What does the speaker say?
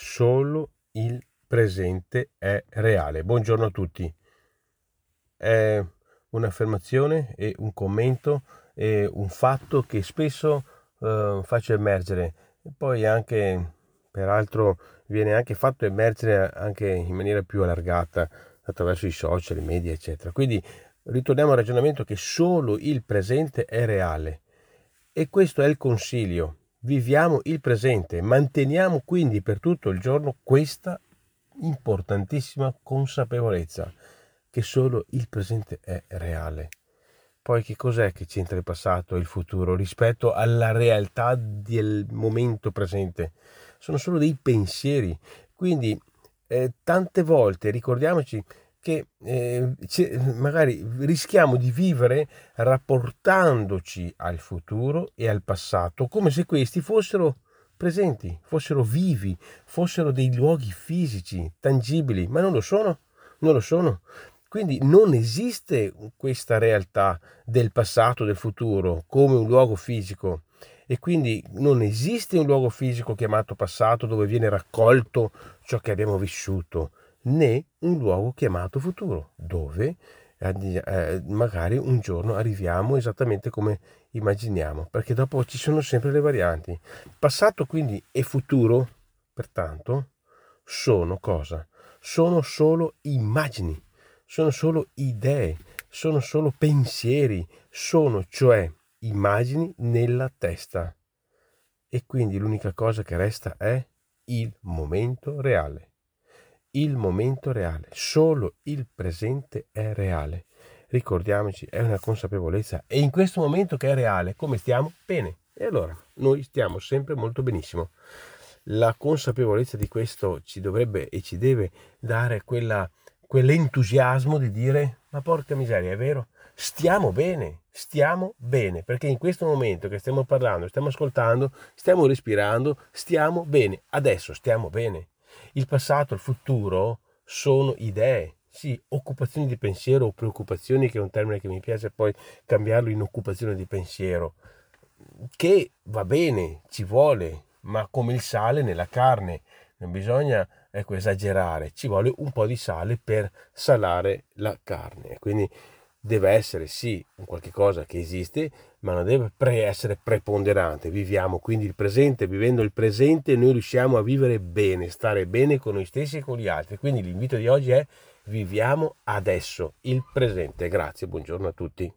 solo il presente è reale. Buongiorno a tutti. È un'affermazione e un commento e un fatto che spesso eh, faccio emergere poi anche peraltro viene anche fatto emergere anche in maniera più allargata attraverso i social, i media, eccetera. Quindi ritorniamo al ragionamento che solo il presente è reale e questo è il consiglio Viviamo il presente, manteniamo quindi per tutto il giorno questa importantissima consapevolezza che solo il presente è reale. Poi che cos'è che c'entra il passato e il futuro rispetto alla realtà del momento presente? Sono solo dei pensieri. Quindi eh, tante volte ricordiamoci che eh, magari rischiamo di vivere rapportandoci al futuro e al passato come se questi fossero presenti, fossero vivi, fossero dei luoghi fisici, tangibili, ma non lo sono, non lo sono. Quindi non esiste questa realtà del passato, del futuro, come un luogo fisico. E quindi non esiste un luogo fisico chiamato passato dove viene raccolto ciò che abbiamo vissuto né un luogo chiamato futuro, dove eh, magari un giorno arriviamo esattamente come immaginiamo, perché dopo ci sono sempre le varianti. Passato quindi e futuro, pertanto, sono cosa? Sono solo immagini, sono solo idee, sono solo pensieri, sono cioè immagini nella testa. E quindi l'unica cosa che resta è il momento reale il momento reale, solo il presente è reale. Ricordiamoci, è una consapevolezza e in questo momento che è reale, come stiamo? Bene. E allora, noi stiamo sempre molto benissimo. La consapevolezza di questo ci dovrebbe e ci deve dare quella, quell'entusiasmo di dire, ma porca miseria, è vero? Stiamo bene, stiamo bene, perché in questo momento che stiamo parlando, stiamo ascoltando, stiamo respirando, stiamo bene, adesso stiamo bene. Il passato, il futuro sono idee, sì, occupazioni di pensiero o preoccupazioni, che è un termine che mi piace poi cambiarlo in occupazione di pensiero, che va bene, ci vuole, ma come il sale nella carne, non bisogna ecco, esagerare, ci vuole un po' di sale per salare la carne. Quindi deve essere sì un qualche cosa che esiste, ma non deve pre- essere preponderante. Viviamo quindi il presente, vivendo il presente noi riusciamo a vivere bene, stare bene con noi stessi e con gli altri. Quindi l'invito di oggi è viviamo adesso il presente. Grazie, buongiorno a tutti.